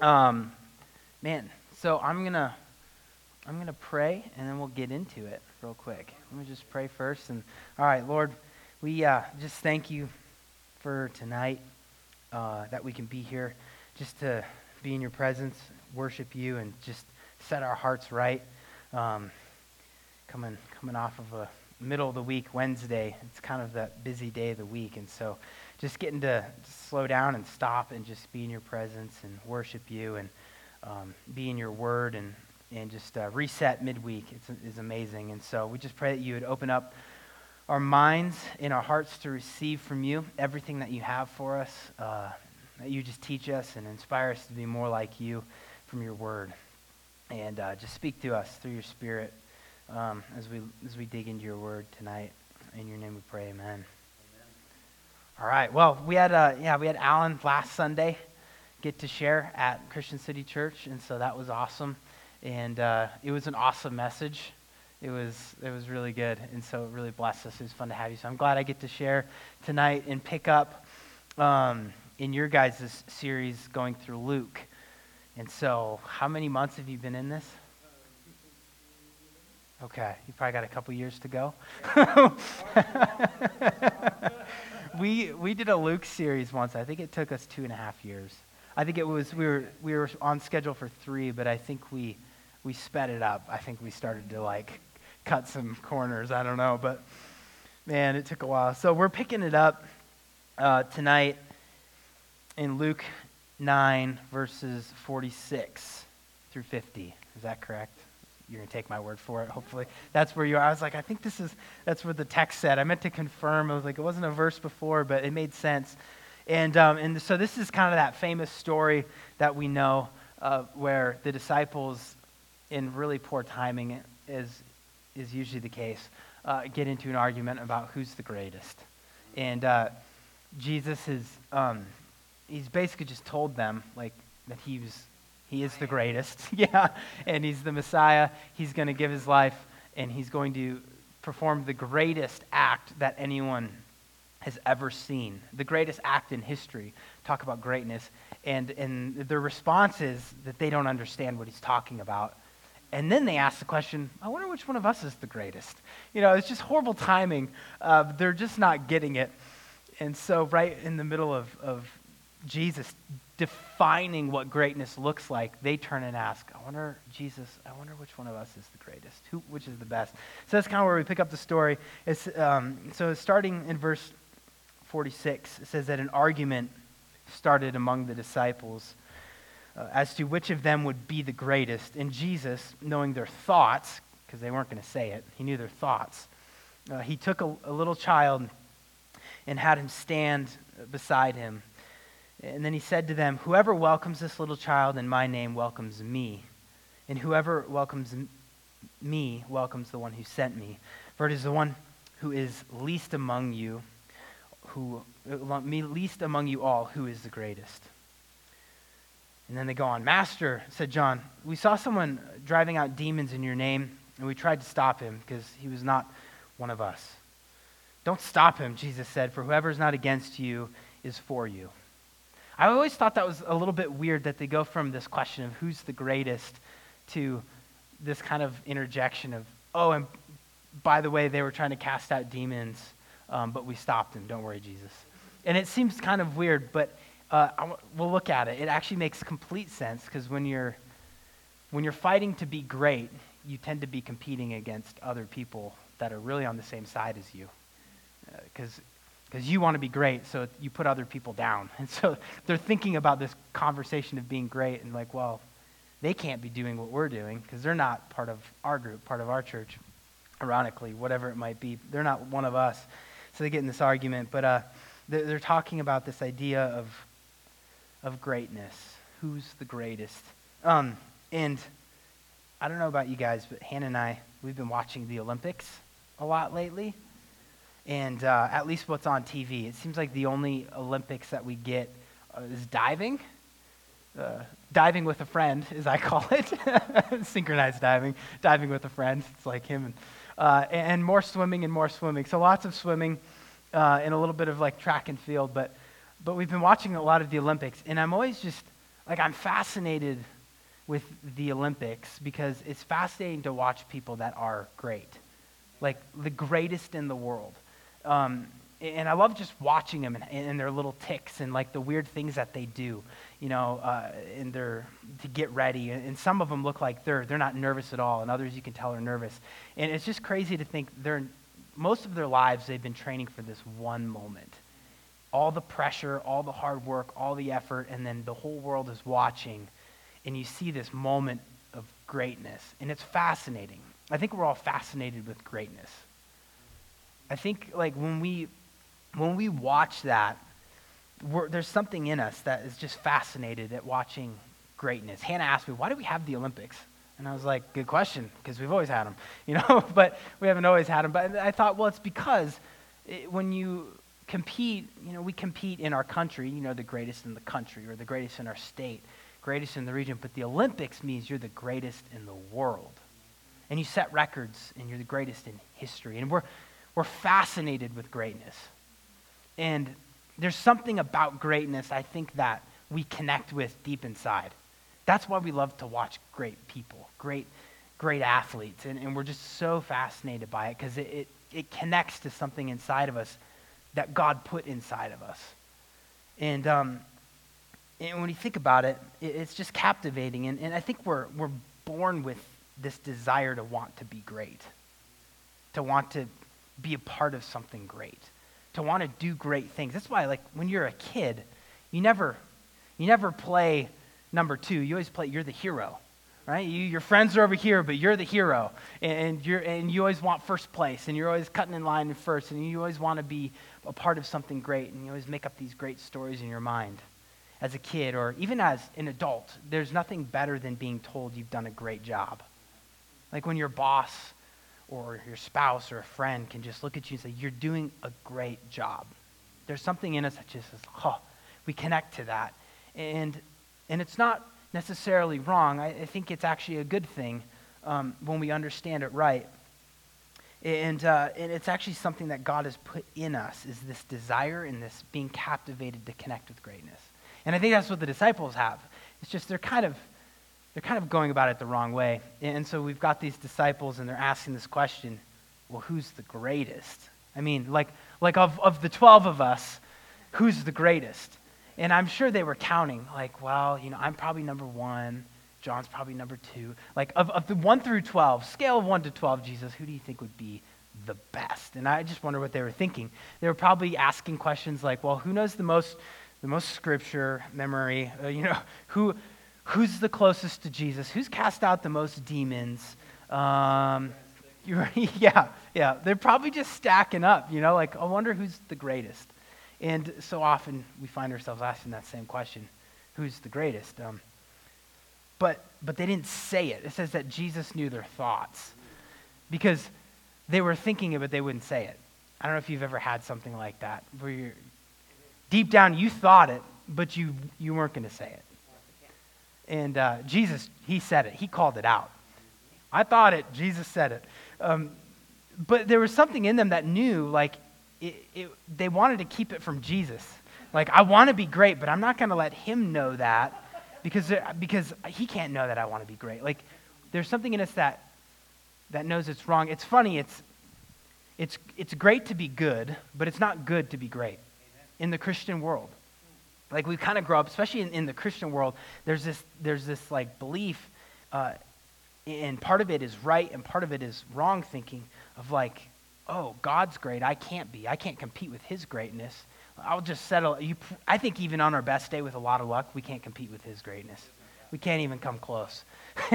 Um, man, so I'm gonna I'm gonna pray and then we'll get into it real quick. Let me just pray first. And all right, Lord, we uh, just thank you for tonight uh, that we can be here, just to be in your presence, worship you, and just set our hearts right. Um, coming coming off of a middle of the week Wednesday, it's kind of that busy day of the week, and so just getting to slow down and stop and just be in your presence and worship you and um, be in your word and, and just uh, reset midweek it's, is amazing. And so we just pray that you would open up our minds and our hearts to receive from you everything that you have for us, uh, that you just teach us and inspire us to be more like you from your word. And uh, just speak to us through your spirit um, as, we, as we dig into your word tonight. In your name we pray, amen. All right. Well, we had uh, yeah we had Alan last Sunday get to share at Christian City Church, and so that was awesome, and uh, it was an awesome message. It was it was really good, and so it really blessed us. It was fun to have you. So I'm glad I get to share tonight and pick up um, in your guys' series going through Luke. And so, how many months have you been in this? Okay, you probably got a couple years to go. we we did a Luke series once. I think it took us two and a half years. I think it was we were we were on schedule for three, but I think we we sped it up. I think we started to like cut some corners. I don't know, but man, it took a while. So we're picking it up uh, tonight in Luke nine verses forty six through fifty. Is that correct? You're going to take my word for it, hopefully. That's where you are. I was like, I think this is, that's where the text said. I meant to confirm. I was like, it wasn't a verse before, but it made sense. And, um, and so this is kind of that famous story that we know uh, where the disciples, in really poor timing, is, is usually the case, uh, get into an argument about who's the greatest. And uh, Jesus is, um, he's basically just told them, like, that he was he is the greatest. yeah. And he's the Messiah. He's going to give his life and he's going to perform the greatest act that anyone has ever seen, the greatest act in history. Talk about greatness. And, and their response is that they don't understand what he's talking about. And then they ask the question, I wonder which one of us is the greatest. You know, it's just horrible timing. Uh, they're just not getting it. And so, right in the middle of, of Jesus defining what greatness looks like, they turn and ask, I wonder, Jesus, I wonder which one of us is the greatest, Who, which is the best. So that's kind of where we pick up the story. It's, um, so starting in verse 46, it says that an argument started among the disciples uh, as to which of them would be the greatest. And Jesus, knowing their thoughts, because they weren't going to say it, he knew their thoughts, uh, he took a, a little child and had him stand beside him. And then he said to them, Whoever welcomes this little child in my name welcomes me. And whoever welcomes me welcomes the one who sent me. For it is the one who is least among you, who uh, me least among you all, who is the greatest. And then they go on. Master, said John, we saw someone driving out demons in your name, and we tried to stop him because he was not one of us. Don't stop him, Jesus said, for whoever is not against you is for you. I always thought that was a little bit weird that they go from this question of who's the greatest to this kind of interjection of, oh, and by the way, they were trying to cast out demons, um, but we stopped them. Don't worry, Jesus. And it seems kind of weird, but uh, we'll look at it. It actually makes complete sense because when you're when you're fighting to be great, you tend to be competing against other people that are really on the same side as you. Because uh, because you want to be great, so you put other people down. And so they're thinking about this conversation of being great and like, well, they can't be doing what we're doing because they're not part of our group, part of our church, ironically, whatever it might be. They're not one of us. So they get in this argument, but uh, they're, talking about this idea of, of greatness. Who's the greatest? Um, and I don't know about you guys, but Hannah and I, we've been watching the Olympics a lot lately and uh, at least what's on TV. It seems like the only Olympics that we get uh, is diving. Uh, diving with a friend, as I call it, synchronized diving, diving with a friend. It's like him, and, uh, and more swimming and more swimming. So lots of swimming uh, and a little bit of like track and field. But but we've been watching a lot of the Olympics, and I'm always just like I'm fascinated with the Olympics because it's fascinating to watch people that are great, like the greatest in the world. Um, and I love just watching them and, and, their little ticks and like the weird things that they do, you know, uh, in their to get ready. And some of them look like they're they're not nervous at all, and others you can tell are nervous. And it's just crazy to think they're most of their lives they've been training for this one moment. All the pressure, all the hard work, all the effort, and then the whole world is watching, and you see this moment of greatness, and it's fascinating. I think we're all fascinated with greatness. I think like when we when we watch that, there's something in us that is just fascinated at watching greatness. Hannah asked me, "Why do we have the Olympics?" And I was like, "Good question, because we've always had them, you know, but we haven't always had them." But I thought, well, it's because it, when you compete, you know, we compete in our country, you know, the greatest in the country or the greatest in our state, greatest in the region. But the Olympics means you're the greatest in the world, and you set records, and you're the greatest in history. And we're we're fascinated with greatness. And there's something about greatness I think that we connect with deep inside. That's why we love to watch great people, great, great athletes. And, and we're just so fascinated by it because it, it, it, connects to something inside of us that God put inside of us. And, um, and when you think about it, it it's just captivating. And, and I think we're, we're born with this desire to want to be great, to want to be a part of something great to want to do great things. That's why, like, when you're a kid, you never, you never play number two. You always play, you're the hero, right? You, your friends are over here, but you're the hero. And, you're, and you always want first place, and you're always cutting in line first, and you always want to be a part of something great, and you always make up these great stories in your mind. As a kid, or even as an adult, there's nothing better than being told you've done a great job. Like when your boss or your spouse or a friend can just look at you and say, You're doing a great job. There's something in us that just says, Oh, we connect to that. And, and it's not necessarily wrong. I, I think it's actually a good thing um, when we understand it right. And, uh, and it's actually something that God has put in us is this desire and this being captivated to connect with greatness. And I think that's what the disciples have. It's just they're kind of they're kind of going about it the wrong way. And so we've got these disciples, and they're asking this question well, who's the greatest? I mean, like, like of, of the 12 of us, who's the greatest? And I'm sure they were counting, like, well, you know, I'm probably number one. John's probably number two. Like, of, of the 1 through 12, scale of 1 to 12, Jesus, who do you think would be the best? And I just wonder what they were thinking. They were probably asking questions like, well, who knows the most, the most scripture memory? Uh, you know, who, who's the closest to Jesus? Who's cast out the most demons? Um, yeah, yeah. They're probably just stacking up, you know, like, I wonder who's the greatest. And so often we find ourselves asking that same question who's the greatest? Um, but, but they didn't say it. It says that Jesus knew their thoughts because they were thinking it, but they wouldn't say it. I don't know if you've ever had something like that where you're, deep down you thought it, but you, you weren't going to say it. And uh, Jesus, he said it. He called it out. I thought it. Jesus said it. Um, but there was something in them that knew, like, it, it, they wanted to keep it from Jesus. Like, I want to be great, but I'm not going to let him know that because, because he can't know that I want to be great. Like, there's something in us that, that knows it's wrong. It's funny. It's, it's, it's great to be good, but it's not good to be great in the Christian world. Like we kind of grow up, especially in, in, the Christian world, there's this, there's this like belief, uh, and part of it is right and part of it is wrong thinking of like, oh, God's great. I can't be. I can't compete with his greatness. I'll just settle. You, I think even on our best day with a lot of luck, we can't compete with his greatness. We can't even come close.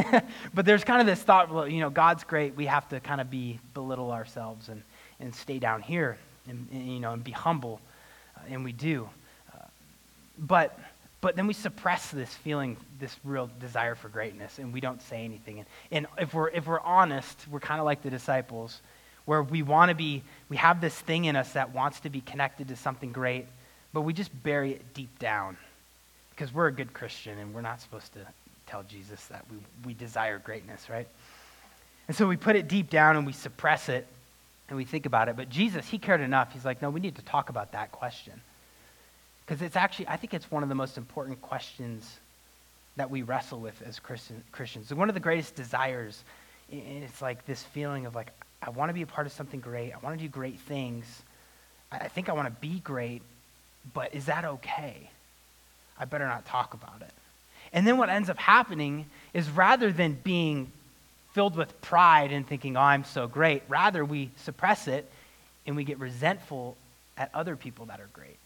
but there's kind of this thought, you know, God's great. We have to kind of be belittle ourselves and, and stay down here and, and you know and be humble, uh, and we do. But, but then we suppress this feeling, this real desire for greatness, and we don't say anything. And, and if, we're, if we're honest, we're kind of like the disciples, where we want to be, we have this thing in us that wants to be connected to something great, but we just bury it deep down because we're a good Christian and we're not supposed to tell Jesus that we, we desire greatness, right? And so we put it deep down and we suppress it and we think about it. But Jesus, he cared enough. He's like, no, we need to talk about that question. Because it's actually, I think it's one of the most important questions that we wrestle with as Christian, Christians. One of the greatest desires, it's like this feeling of like, I want to be a part of something great. I want to do great things. I think I want to be great, but is that okay? I better not talk about it. And then what ends up happening is rather than being filled with pride and thinking, oh, I'm so great, rather we suppress it and we get resentful at other people that are great.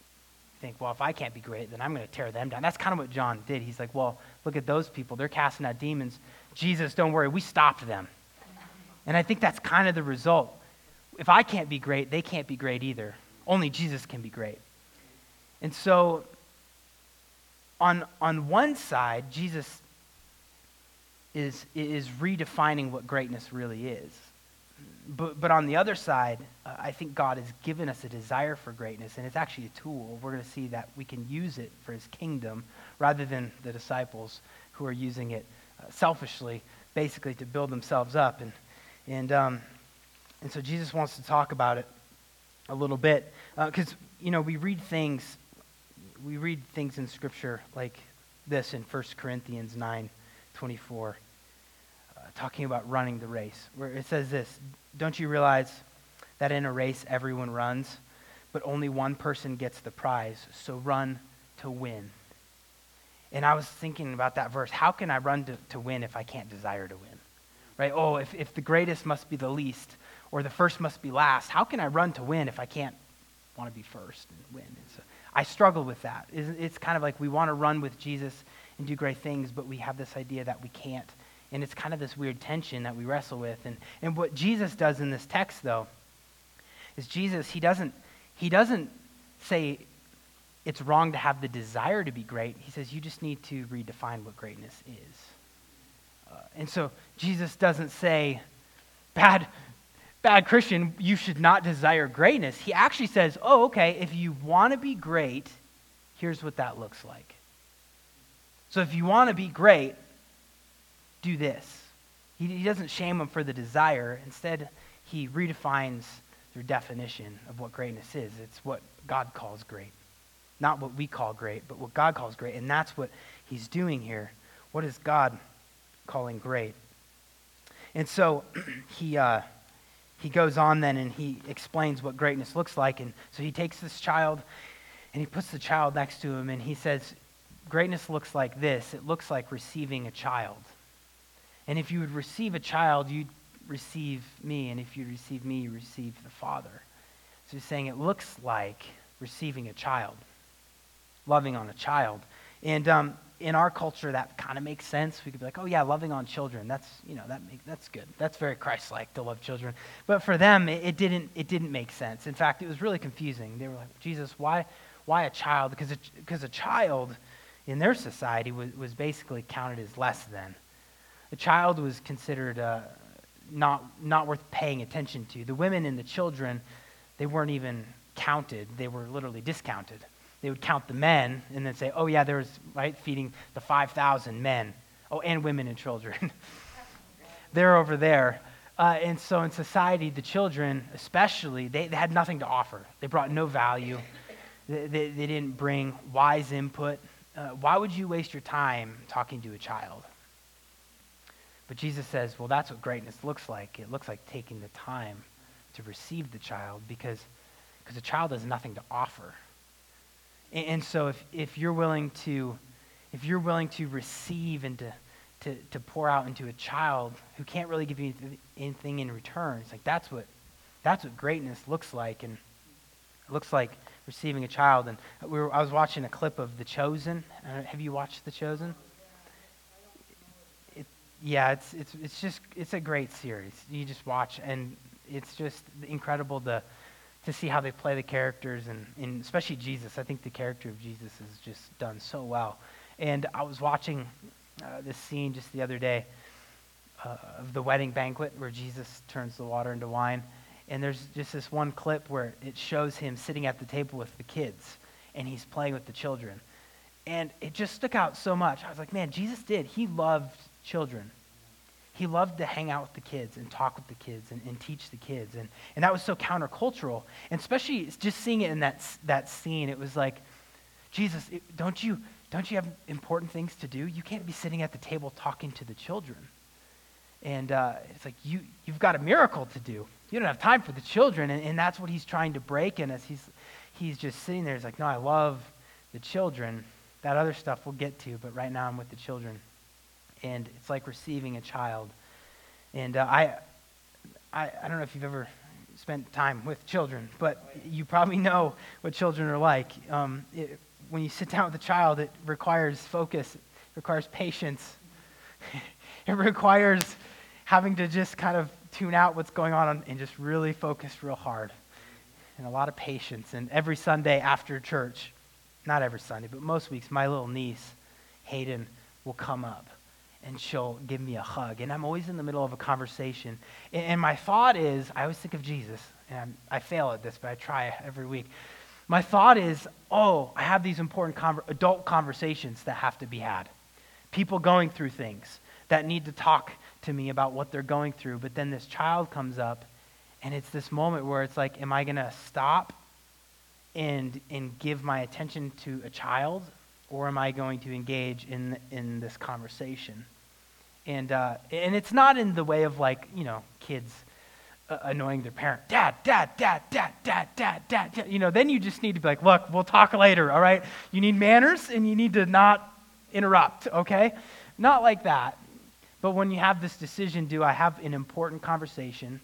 Think, well, if I can't be great, then I'm going to tear them down. That's kind of what John did. He's like, well, look at those people. They're casting out demons. Jesus, don't worry, we stopped them. And I think that's kind of the result. If I can't be great, they can't be great either. Only Jesus can be great. And so, on, on one side, Jesus is, is redefining what greatness really is. But, but on the other side, uh, I think God has given us a desire for greatness, and it's actually a tool. We're going to see that we can use it for his kingdom rather than the disciples who are using it uh, selfishly, basically to build themselves up. And, and, um, and so Jesus wants to talk about it a little bit because, uh, you know, we read things, we read things in Scripture like this in 1 Corinthians 9 24 talking about running the race, where it says this Don't you realize that in a race everyone runs, but only one person gets the prize? So run to win. And I was thinking about that verse. How can I run to, to win if I can't desire to win? Right? Oh, if, if the greatest must be the least, or the first must be last, how can I run to win if I can't want to be first and win? And so I struggle with that. It's, it's kind of like we want to run with Jesus and do great things, but we have this idea that we can't and it's kind of this weird tension that we wrestle with. And, and what Jesus does in this text, though, is Jesus, he doesn't, he doesn't say it's wrong to have the desire to be great. He says you just need to redefine what greatness is. Uh, and so Jesus doesn't say, bad, bad Christian, you should not desire greatness. He actually says, oh, okay, if you want to be great, here's what that looks like. So if you want to be great, do this. He, he doesn't shame them for the desire. Instead, he redefines their definition of what greatness is. It's what God calls great. Not what we call great, but what God calls great. And that's what he's doing here. What is God calling great? And so he, uh, he goes on then and he explains what greatness looks like. And so he takes this child and he puts the child next to him and he says, Greatness looks like this it looks like receiving a child. And if you would receive a child, you'd receive me. And if you receive me, you receive the Father. So he's saying it looks like receiving a child, loving on a child. And um, in our culture, that kind of makes sense. We could be like, oh, yeah, loving on children. That's, you know, that make, that's good. That's very Christ-like to love children. But for them, it, it, didn't, it didn't make sense. In fact, it was really confusing. They were like, Jesus, why, why a child? Because a, because a child in their society was, was basically counted as less than. A child was considered uh, not, not worth paying attention to. The women and the children, they weren't even counted, they were literally discounted. They would count the men and then say, oh, yeah, there's, right, feeding the 5,000 men. Oh, and women and children. They're over there. Uh, and so in society, the children, especially, they, they, had nothing to offer. They brought no value. They, they, they didn't bring wise input. Uh, why would you waste your time talking to a child? But Jesus says, well, that's what greatness looks like. It looks like taking the time to receive the child because because the child has nothing to offer. And, and, so if, if you're willing to if you're willing to receive and to, to, to pour out into a child who can't really give you anything in return, it's like that's what that's what greatness looks like. And it looks like receiving a child. And we were, I was watching a clip of The Chosen. Uh, have you watched The Chosen? Yeah, it's, it's, it's just, it's a great series. You just watch, and it's just incredible to, to see how they play the characters, and, and especially Jesus. I think the character of Jesus is just done so well. And I was watching uh, this scene just the other day uh, of the wedding banquet where Jesus turns the water into wine. And there's just this one clip where it shows him sitting at the table with the kids, and he's playing with the children. And it just stuck out so much. I was like, man, Jesus did. He loved children. He loved to hang out with the kids and talk with the kids and, and teach the kids. And, and that was so countercultural. And especially just seeing it in that, that scene, it was like, Jesus, don't, you, don't you have important things to do? You can't be sitting at the table talking to the children. And uh, it's like, you, you've got a miracle to do. You don't have time for the children. And, and that's what he's trying to break. And as he's, he's just sitting there, he's like, no, I love the children. That other stuff we'll get to, but right now I'm with the children. And it's like receiving a child. And uh, I, I, I don't know if you've ever spent time with children, but you probably know what children are like. Um, it, when you sit down with a child, it requires focus, it requires patience, it requires having to just kind of tune out what's going on and just really focus real hard. And a lot of patience. And every Sunday after church, not every Sunday, but most weeks, my little niece, Hayden, will come up and she'll give me a hug. And I'm always in the middle of a conversation. And my thought is, I always think of Jesus. And I fail at this, but I try every week. My thought is, oh, I have these important conver- adult conversations that have to be had. People going through things that need to talk to me about what they're going through. But then this child comes up, and it's this moment where it's like, am I going to stop and, and give my attention to a child, or am I going to engage in, in this conversation? And, uh, and it's not in the way of like, you know, kids uh, annoying their parent. Dad, dad, dad, dad, dad, dad, dad, dad. You know, then you just need to be like, look, we'll talk later, all right? You need manners and you need to not interrupt, okay? Not like that. But when you have this decision, do I have an important conversation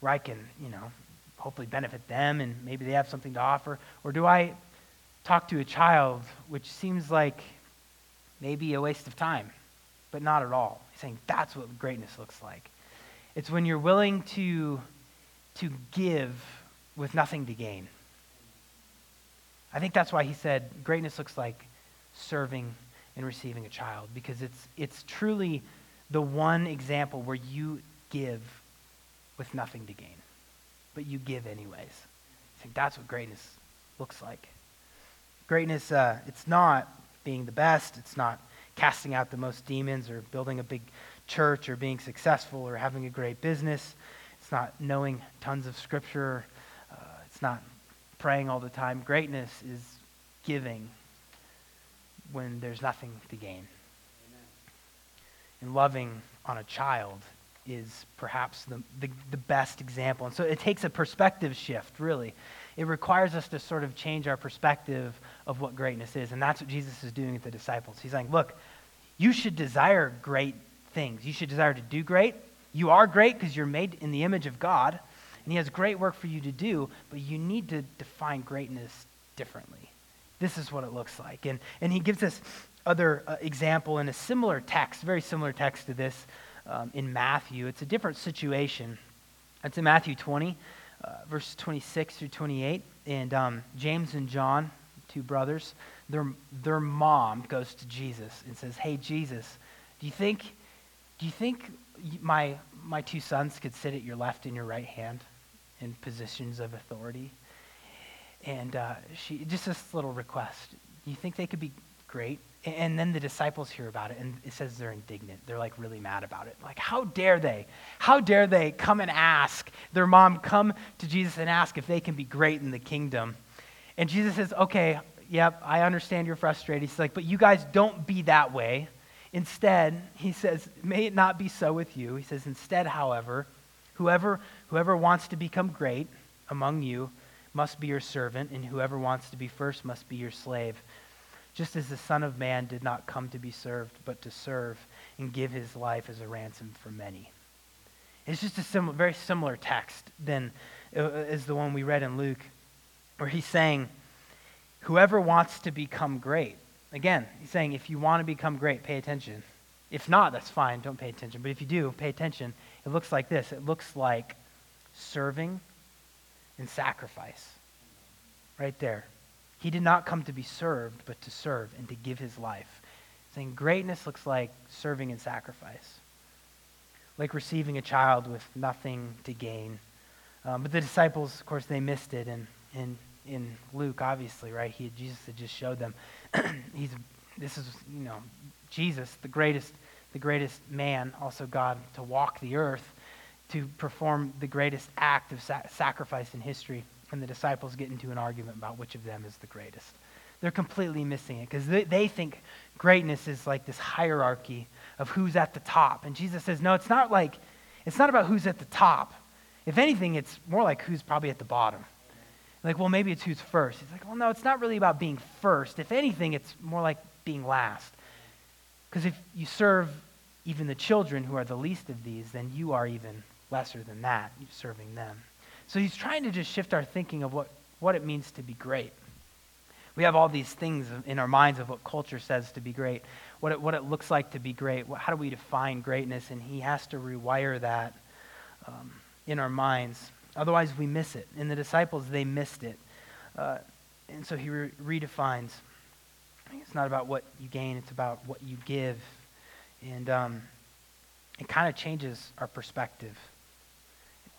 where I can, you know, hopefully benefit them and maybe they have something to offer? Or do I talk to a child, which seems like maybe a waste of time, but not at all? He's saying that's what greatness looks like. It's when you're willing to, to give with nothing to gain. I think that's why he said greatness looks like serving and receiving a child, because it's, it's truly the one example where you give with nothing to gain, but you give anyways. I think that's what greatness looks like. Greatness, uh, it's not being the best, it's not casting out the most demons or building a big church or being successful or having a great business. It's not knowing tons of scripture. Uh, it's not praying all the time. Greatness is giving when there's nothing to gain. Amen. And loving on a child is perhaps the, the, the, best example. And so it takes a perspective shift, really. It requires us to sort of change our perspective of what greatness is. And that's what Jesus is doing with the disciples. He's like, look, you should desire great things. You should desire to do great. You are great because you're made in the image of God, and He has great work for you to do, but you need to define greatness differently. This is what it looks like. And, and He gives us other uh, example in a similar text, very similar text to this um, in Matthew. It's a different situation. It's in Matthew 20, uh, verses 26 through 28. And um, James and John, two brothers, their, their mom goes to Jesus and says, Hey, Jesus, do you think do you think my, my two sons could sit at your left and your right hand in positions of authority? And uh, she, just this little request. Do you think they could be great? And then the disciples hear about it, and it says they're indignant. They're like really mad about it. Like, how dare they? How dare they come and ask their mom, come to Jesus and ask if they can be great in the kingdom? And Jesus says, okay, yep, I understand you're frustrated. He's like, but you guys don't be that way. Instead, he says, may it not be so with you. He says, instead, however, whoever, whoever wants to become great among you must be your servant, and whoever wants to be first must be your slave. Just as the Son of Man did not come to be served, but to serve and give his life as a ransom for many. It's just a sim- very similar text than uh, as the one we read in Luke, where he's saying, Whoever wants to become great Again, he's saying if you want to become great, pay attention. If not, that's fine, don't pay attention. But if you do, pay attention. It looks like this it looks like serving and sacrifice. Right there. He did not come to be served, but to serve and to give his life. Saying greatness looks like serving and sacrifice, like receiving a child with nothing to gain. Um, but the disciples, of course, they missed it. And, and in Luke, obviously, right? He, Jesus had just showed them. he's, this is, you know, Jesus, the greatest, the greatest man, also God, to walk the earth, to perform the greatest act of sa- sacrifice in history. And the disciples get into an argument about which of them is the greatest. They're completely missing it because they, they think greatness is like this hierarchy of who's at the top. And Jesus says, no, it's not like, it's not about who's at the top. If anything, it's more like who's probably at the bottom. Like, well, maybe it's who's first. He's like, well, no, it's not really about being first. If anything, it's more like being last. Because if you serve even the children who are the least of these, then you are even lesser than that, You're serving them. So he's trying to just shift our thinking of what, what it means to be great. We have all these things in our minds of what culture says to be great, what it, what it looks like to be great, how do we define greatness, and he has to rewire that um, in our minds. Otherwise, we miss it. And the disciples, they missed it. Uh, and so he re- redefines. It's not about what you gain, it's about what you give. And um, it kind of changes our perspective.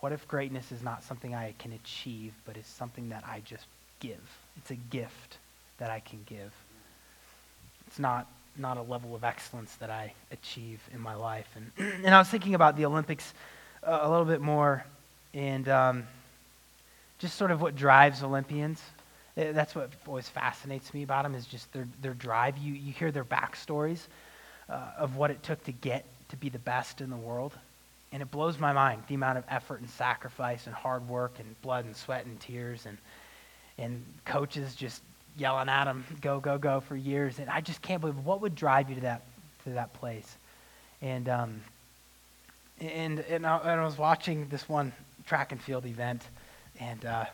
What if greatness is not something I can achieve, but is something that I just give? It's a gift that I can give. It's not, not a level of excellence that I achieve in my life. And, and I was thinking about the Olympics uh, a little bit more and um, just sort of what drives Olympians. Uh, that's what always fascinates me about them is just their, their drive. You, you hear their backstories uh, of what it took to get to be the best in the world. And it blows my mind the amount of effort and sacrifice and hard work and blood and sweat and tears and, and coaches just yelling at them, go, go, go for years. And I just can't believe what would drive you to that, to that place. And, um, and, and, I, and I was watching this one track and field event, and uh,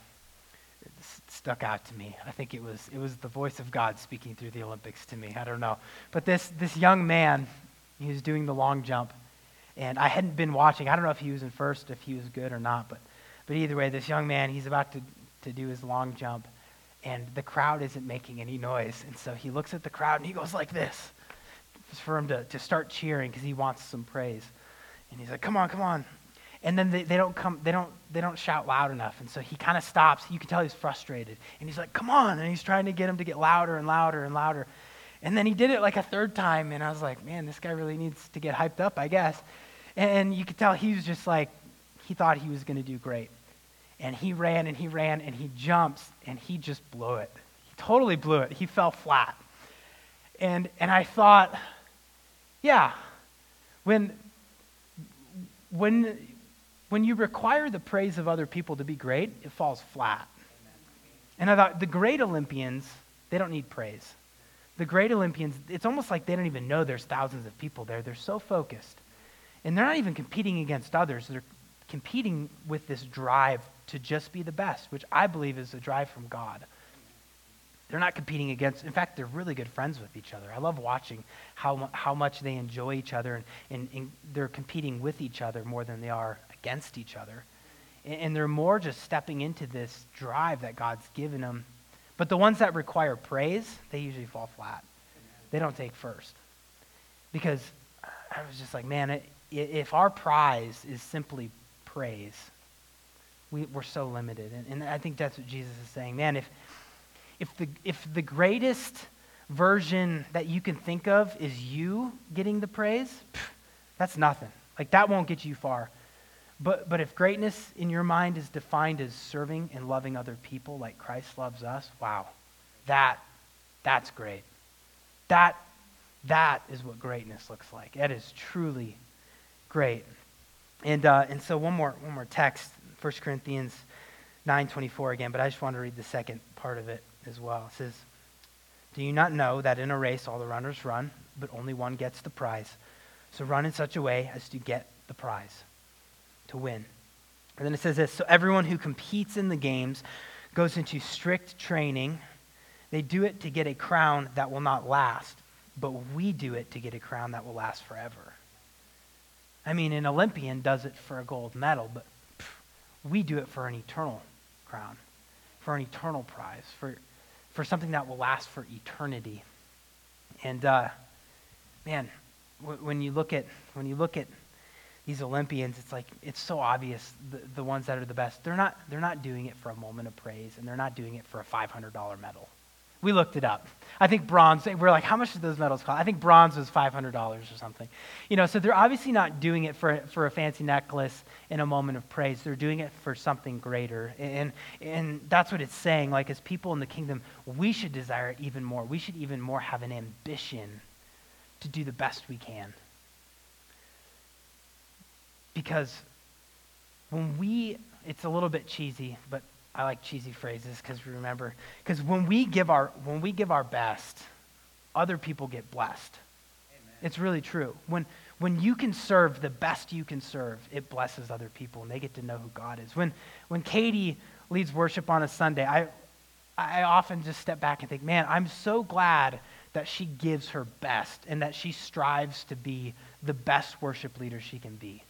it stuck out to me. I think it was it was the voice of God speaking through the Olympics to me. I don't know, but this this young man, he was doing the long jump, and I hadn't been watching. I don't know if he was in first, if he was good or not, but but either way, this young man, he's about to to do his long jump, and the crowd isn't making any noise, and so he looks at the crowd and he goes like this, for him to to start cheering because he wants some praise, and he's like, "Come on, come on." And then they, they don't come they don't they don't shout loud enough. And so he kind of stops. You can tell he's frustrated. And he's like come on. And he's trying to get him to get louder and louder and louder. And then he did it like a third time. And i was like man this guy really needs to get hyped up i guess. And you could tell he was just like he thought he was going to do great. And he ran and he ran and he jumps and he just blew it. He totally blew it. He fell flat. And and i thought yeah when when when you require the praise of other people to be great, it falls flat. And I thought, the great Olympians, they don't need praise. The great Olympians, it's almost like they don't even know there's thousands of people there. They're so focused. And they're not even competing against others. They're competing with this drive to just be the best, which I believe is a drive from God. They're not competing against, in fact, they're really good friends with each other. I love watching how, how much they enjoy each other, and, and, and they're competing with each other more than they are against each other. And they're more just stepping into this drive that God's given them. But the ones that require praise, they usually fall flat. They don't take first. Because I was just like, man, if our prize is simply praise, we, are so limited. And, and I think that's what Jesus is saying. Man, if, if, the, if the greatest version that you can think of is you getting the praise, pff, that's nothing. Like, that won't get you far. But, but if greatness in your mind is defined as serving and loving other people like Christ loves us, wow, that, that's great. That, that is what greatness looks like. That is truly great. And, uh, and so one more, one more text, 1 Corinthians 9.24 again, but I just want to read the second part of it as well. It says, Do you not know that in a race all the runners run, but only one gets the prize? So run in such a way as to get the prize to win. And then it says this So everyone who competes in the games goes into strict training. They do it to get a crown that will not last, but we do it to get a crown that will last forever. I mean, an Olympian does it for a gold medal, but pff, we do it for an eternal crown, for an eternal prize, for, for something that will last for eternity. And uh, man, when you look at when you look at these Olympians, it's like it's so obvious the, the ones that are the best. They're not they're not doing it for a moment of praise, and they're not doing it for a five hundred dollar medal. We looked it up. I think bronze, we're like, how much do those medals cost? I think bronze was $500 or something. You know, so they're obviously not doing it for, for a fancy necklace in a moment of praise. They're doing it for something greater. And, and that's what it's saying. Like, as people in the kingdom, we should desire it even more. We should even more have an ambition to do the best we can. Because when we, it's a little bit cheesy, but I like cheesy phrases because we remember. Because when we give our when we give our best, other people get blessed. Amen. It's really true. When when you can serve the best you can serve, it blesses other people and they get to know who God is. When when Katie leads worship on a Sunday, I I often just step back and think, man, I'm so glad that she gives her best and that she strives to be the best worship leader she can be.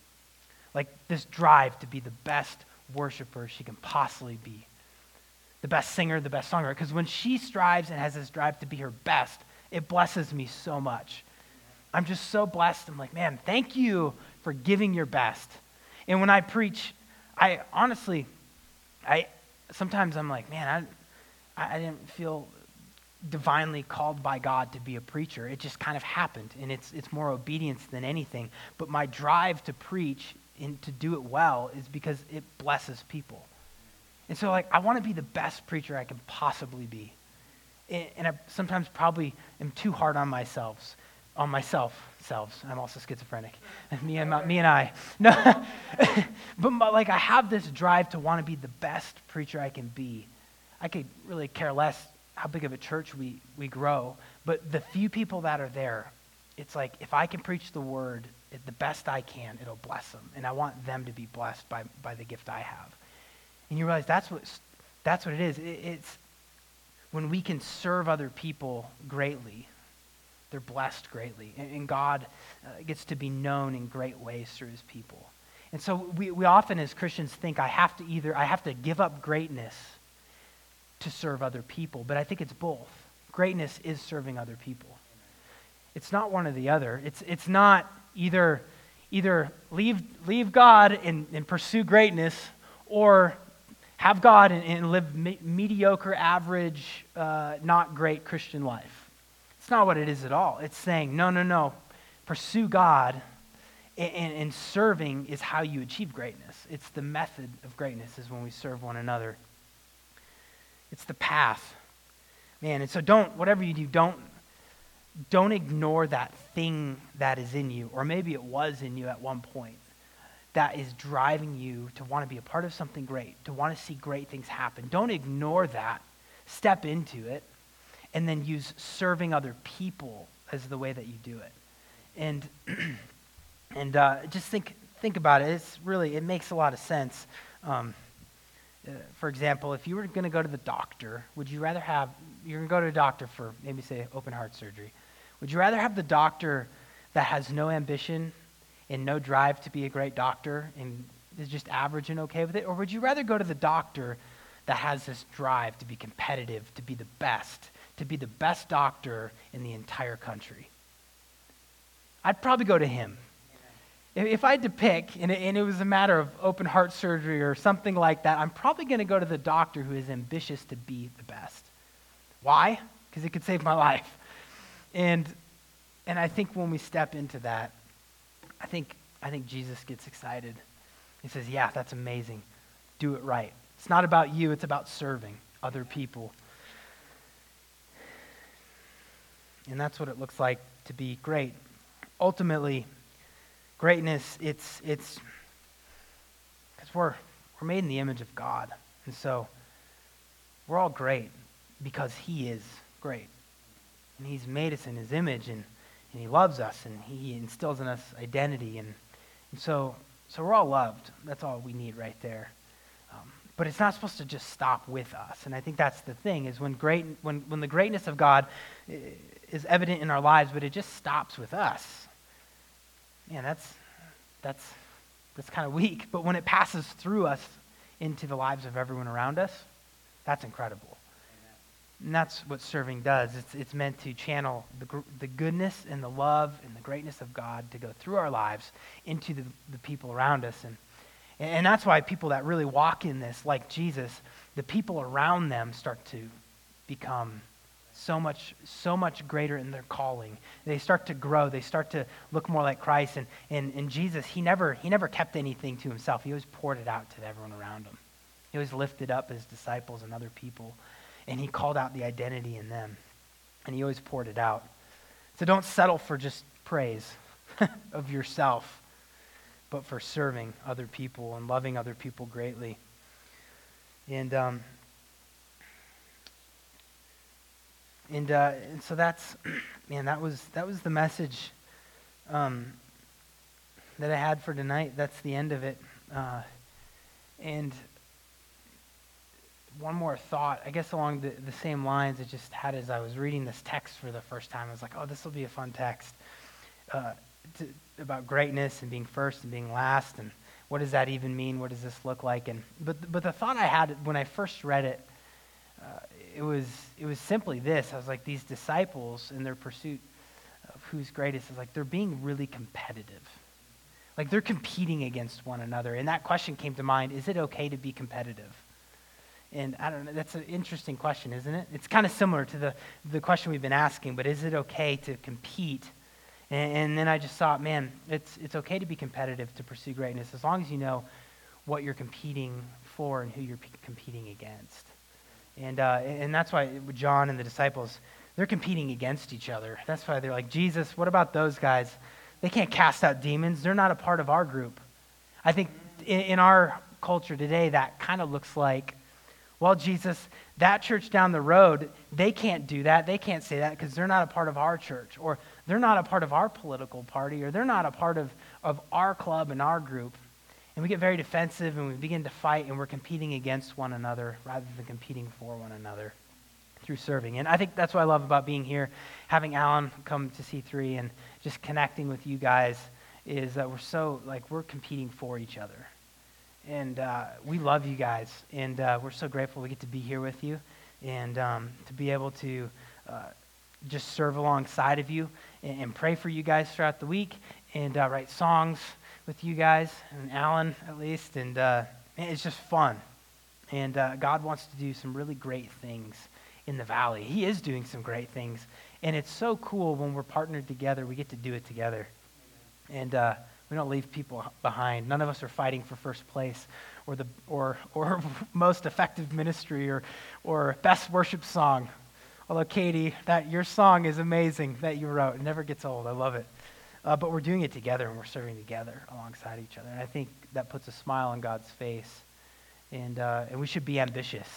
Like this drive to be the best worshiper she can possibly be. The best singer, the best songwriter. Because when she strives and has this drive to be her best, it blesses me so much. I'm just so blessed. I'm like, man, thank you for giving your best. And when I preach, I honestly, I sometimes I'm like, man, I, I didn't feel divinely called by God to be a preacher. It just kind of happened, and it's it's more obedience than anything. But my drive to preach and to do it well is because it blesses people. And so, like, I want to be the best preacher I can possibly be. And, I sometimes probably am too hard on myself, on myself, selves. I'm also schizophrenic. me and my, me and I. No, but my, like, I have this drive to want to be the best preacher I can be. I could really care less how big of a church we, we grow, but the few people that are there, it's like if I can preach the word the best I can, it'll bless them. And I want them to be blessed by, by the gift I have. And you realize that's what, that's what it is. It, it's when we can serve other people greatly, they're blessed greatly. And, and God uh, gets to be known in great ways through his people. And so we, we often as Christians think I have to either, I have to give up greatness to serve other people. But I think it's both. Greatness is serving other people. It's not one or the other. It's, it's not either, either leave, leave God and, and pursue greatness or have God and, and live me- mediocre, average, uh, not great Christian life. It's not what it is at all. It's saying, no, no, no. Pursue God, and, and, and serving is how you achieve greatness. It's the method of greatness, is when we serve one another. It's the path. Man, and so don't, whatever you do, don't don't ignore that thing that is in you, or maybe it was in you at one point, that is driving you to want to be a part of something great, to want to see great things happen. Don't ignore that. Step into it, and then use serving other people as the way that you do it. And, and uh, just think, think about it. It's really, it makes a lot of sense. Um, uh, for example, if you were going to go to the doctor, would you rather have, you're going to go to a doctor for maybe say open heart surgery. Would you rather have the doctor that has no ambition and no drive to be a great doctor and is just average and okay with it? Or would you rather go to the doctor that has this drive to be competitive, to be the best, to be the best doctor in the entire country? I'd probably go to him. If I had to pick, and it, was a matter of open heart surgery or something like that, I'm probably going to go to the doctor who is ambitious to be the best. Why? Because it could save my life. And, and I think when we step into that, I think, I think Jesus gets excited. He says, Yeah, that's amazing. Do it right. It's not about you, it's about serving other people. And that's what it looks like to be great. Ultimately, greatness, it's, it's, because we're, we're made in the image of God. And so we're all great because He is great. And He's made us in His image, and, and He loves us, and He instills in us identity. And, and so, so we're all loved. That's all we need right there. Um, but it's not supposed to just stop with us. And I think that's the thing, is when, great, when, when the greatness of God is evident in our lives, but it just stops with us. Man, that's, that's, that's kind of weak. But when it passes through us into the lives of everyone around us, that's incredible. And that's what serving does. It's, it's meant to channel the, the goodness and the love and the greatness of God to go through our lives into the, the people around us. And, and that's why people that really walk in this, like Jesus, the people around them start to become so much, so much greater in their calling. They start to grow. They start to look more like Christ. And, and, and Jesus, he never, he never kept anything to himself. He always poured it out to everyone around him. He always lifted up his disciples and other people. And he called out the identity in them. And he always poured it out. So don't settle for just praise of yourself, but for serving other people and loving other people greatly. And um, and uh, and so that's man that was that was the message um, that I had for tonight. That's the end of it. Uh, and one more thought, I guess along the, the same lines I just had as I was reading this text for the first time. I was like, oh, this will be a fun text uh, to, about greatness and being first and being last and what does that even mean? What does this look like? And but but the thought I had when I first read it, uh, it was it was simply this. I was like, these disciples in their pursuit of who's greatest is like they're being really competitive. Like they're competing against one another. And that question came to mind: Is it okay to be competitive? And I don't know, that's an interesting question, isn't it? It's kind of similar to the, the question we've been asking, but is it okay to compete? And, and, then I just thought, man, it's, it's okay to be competitive, to pursue greatness, as long as you know what you're competing for and who you're p- competing against. And, uh, and that's why John and the disciples, they're competing against each other. That's why they're like, Jesus, what about those guys? They can't cast out demons. They're not a part of our group. I think in, in our culture today, that kind of looks like well, Jesus, that church down the road, they can't do that. They can't say that because they're not a part of our church, or they're not a part of our political party, or they're not a part of, of our club and our group. And we get very defensive and we begin to fight and we're competing against one another rather than competing for one another through serving. And I think that's what I love about being here, having Alan come to C3 and just connecting with you guys is that we're so, like, we're competing for each other. And uh, we love you guys. And uh, we're so grateful we get to be here with you and um, to be able to uh, just serve alongside of you and, and, pray for you guys throughout the week and uh, write songs with you guys, and Alan at least. And uh, it's just fun. And uh, God wants to do some really great things in the valley. He is doing some great things. And it's so cool when we're partnered together, we get to do it together. And we don't leave people behind. None of us are fighting for first place or, the, or, or most effective ministry or, or best worship song. Although, Katie, that, your song is amazing that you wrote. It never gets old. I love it. Uh, but we're doing it together and we're serving together alongside each other. And I think that puts a smile on God's face. And, uh, and we should be ambitious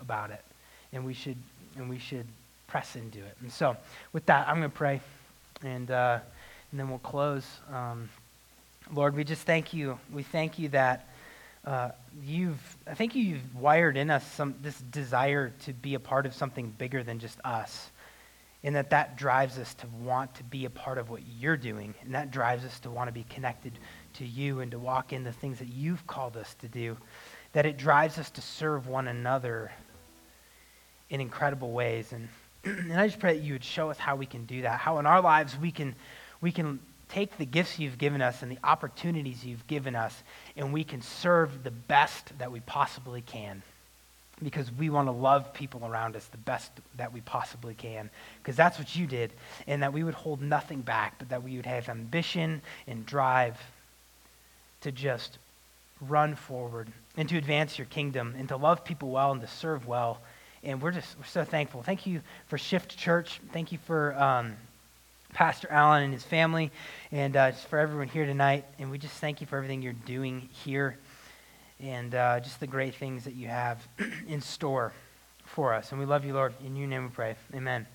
about it. And we should, and we should press into it. And so, with that, I'm going to pray. And, uh, and then we'll close. Um, Lord, we just thank you. We thank you that uh, you've, I think you've wired in us some, this desire to be a part of something bigger than just us. And that that drives us to want to be a part of what you're doing. And that drives us to want to be connected to you and to walk in the things that you've called us to do. That it drives us to serve one another in incredible ways. And, and I just pray that you would show us how we can do that, how in our lives we can, we can take the gifts you've given us and the opportunities you've given us, and we can serve the best that we possibly can. Because we want to love people around us the best that we possibly can. Because that's what you did. And that we would hold nothing back, but that we would have ambition and drive to just run forward and to advance your kingdom and to love people well and to serve well. And we're just we're so thankful. Thank you for Shift Church. Thank you for. Um, Pastor Allen and his family, and uh, just for everyone here tonight. And we just thank you for everything you're doing here and uh, just the great things that you have in store for us. And we love you, Lord. In your name we pray. Amen.